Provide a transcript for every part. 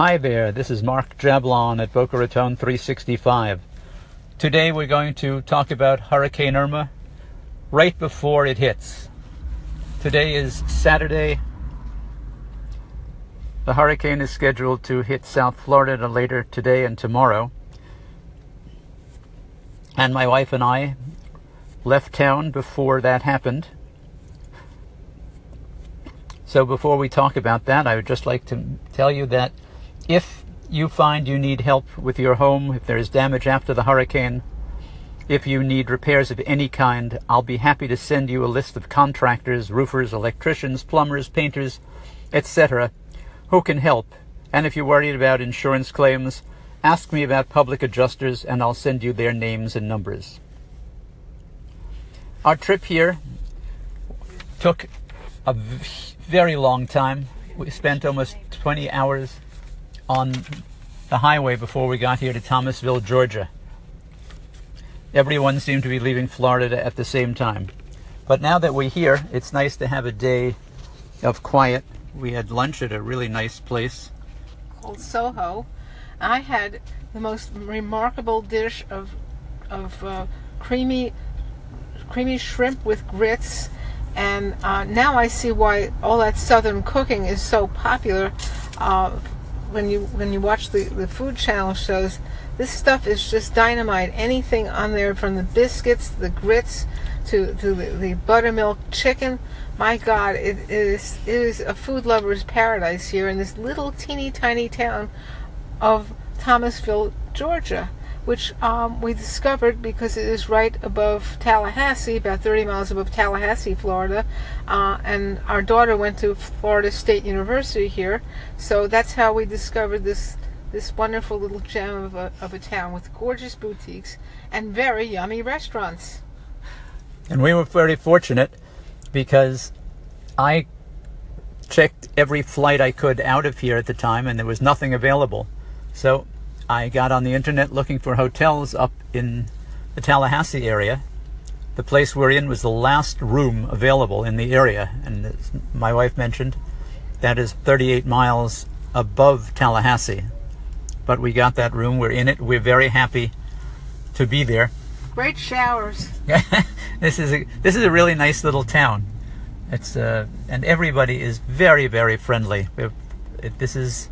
Hi there, this is Mark Jablon at Boca Raton 365. Today we're going to talk about Hurricane Irma right before it hits. Today is Saturday. The hurricane is scheduled to hit South Florida later today and tomorrow. And my wife and I left town before that happened. So before we talk about that, I would just like to tell you that if you find you need help with your home, if there is damage after the hurricane, if you need repairs of any kind, I'll be happy to send you a list of contractors, roofers, electricians, plumbers, painters, etc., who can help. And if you're worried about insurance claims, ask me about public adjusters and I'll send you their names and numbers. Our trip here took a very long time. We spent almost 20 hours on the highway before we got here to Thomasville, Georgia. Everyone seemed to be leaving Florida at the same time. But now that we're here, it's nice to have a day of quiet. We had lunch at a really nice place called Soho. I had the most remarkable dish of of uh, creamy creamy shrimp with grits and uh, now I see why all that southern cooking is so popular uh, when you when you watch the, the food channel shows, this stuff is just dynamite. Anything on there from the biscuits, the grits, to, to the, the buttermilk chicken. My God, it is it is a food lover's paradise here in this little teeny tiny town of Thomasville, Georgia which um, we discovered because it is right above Tallahassee, about 30 miles above Tallahassee, Florida. Uh, and our daughter went to Florida State University here, so that's how we discovered this this wonderful little gem of a, of a town with gorgeous boutiques and very yummy restaurants. And we were very fortunate because I checked every flight I could out of here at the time, and there was nothing available. So I got on the internet looking for hotels up in the Tallahassee area. The place we're in was the last room available in the area, and as my wife mentioned, that is 38 miles above Tallahassee. But we got that room, we're in it, we're very happy to be there. Great showers. this is a this is a really nice little town. It's uh, and everybody is very very friendly. It, this is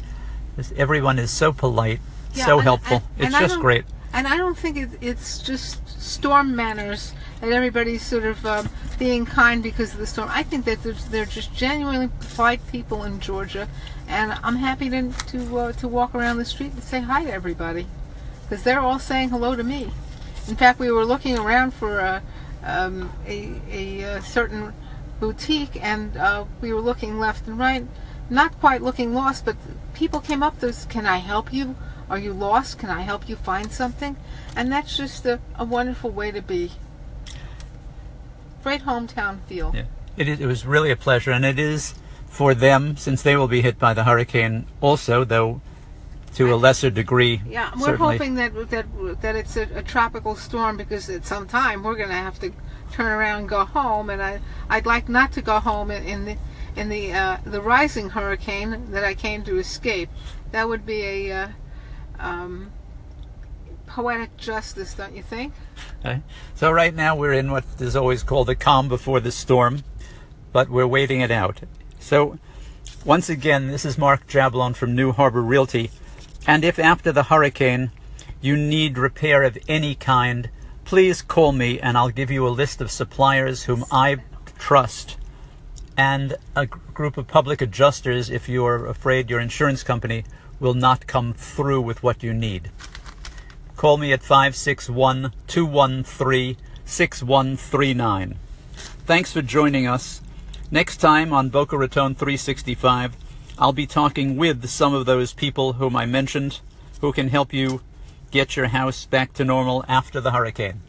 this, everyone is so polite yeah, so and, helpful. And, it's just great. And I don't think it, it's just storm manners and everybody's sort of um, being kind because of the storm. I think that they're just genuinely polite people in Georgia, and I'm happy to to uh, to walk around the street and say hi to everybody because they're all saying hello to me. In fact, we were looking around for a um, a, a, a, certain boutique, and uh, we were looking left and right, not quite looking lost, but people came up us. Can I help you? Are you lost? Can I help you find something? And that's just a, a wonderful way to be. Great hometown feel. Yeah. It, is, it was really a pleasure, and it is for them, since they will be hit by the hurricane also, though to a lesser degree. Yeah, we're certainly. hoping that that that it's a, a, tropical storm because at some time we're going to have to turn around and go home, and I I'd like not to go home in, in the in the uh, the rising hurricane that I came to escape. That would be a uh, um, poetic justice, don't you think? Okay. So right now we're in what is always called the calm before the storm, but we're waiting it out. So once again, this is Mark Jablon from New Harbor Realty. And if after the hurricane you need repair of any kind, please call me and I'll give you a list of suppliers whom I trust and a group of public adjusters if you're afraid your insurance company will not come through with what you need. Call me at 561 213 6139. Thanks for joining us. Next time on Boca Raton 365, I'll be talking with some of those people whom I mentioned who can help you get your house back to normal after the hurricane.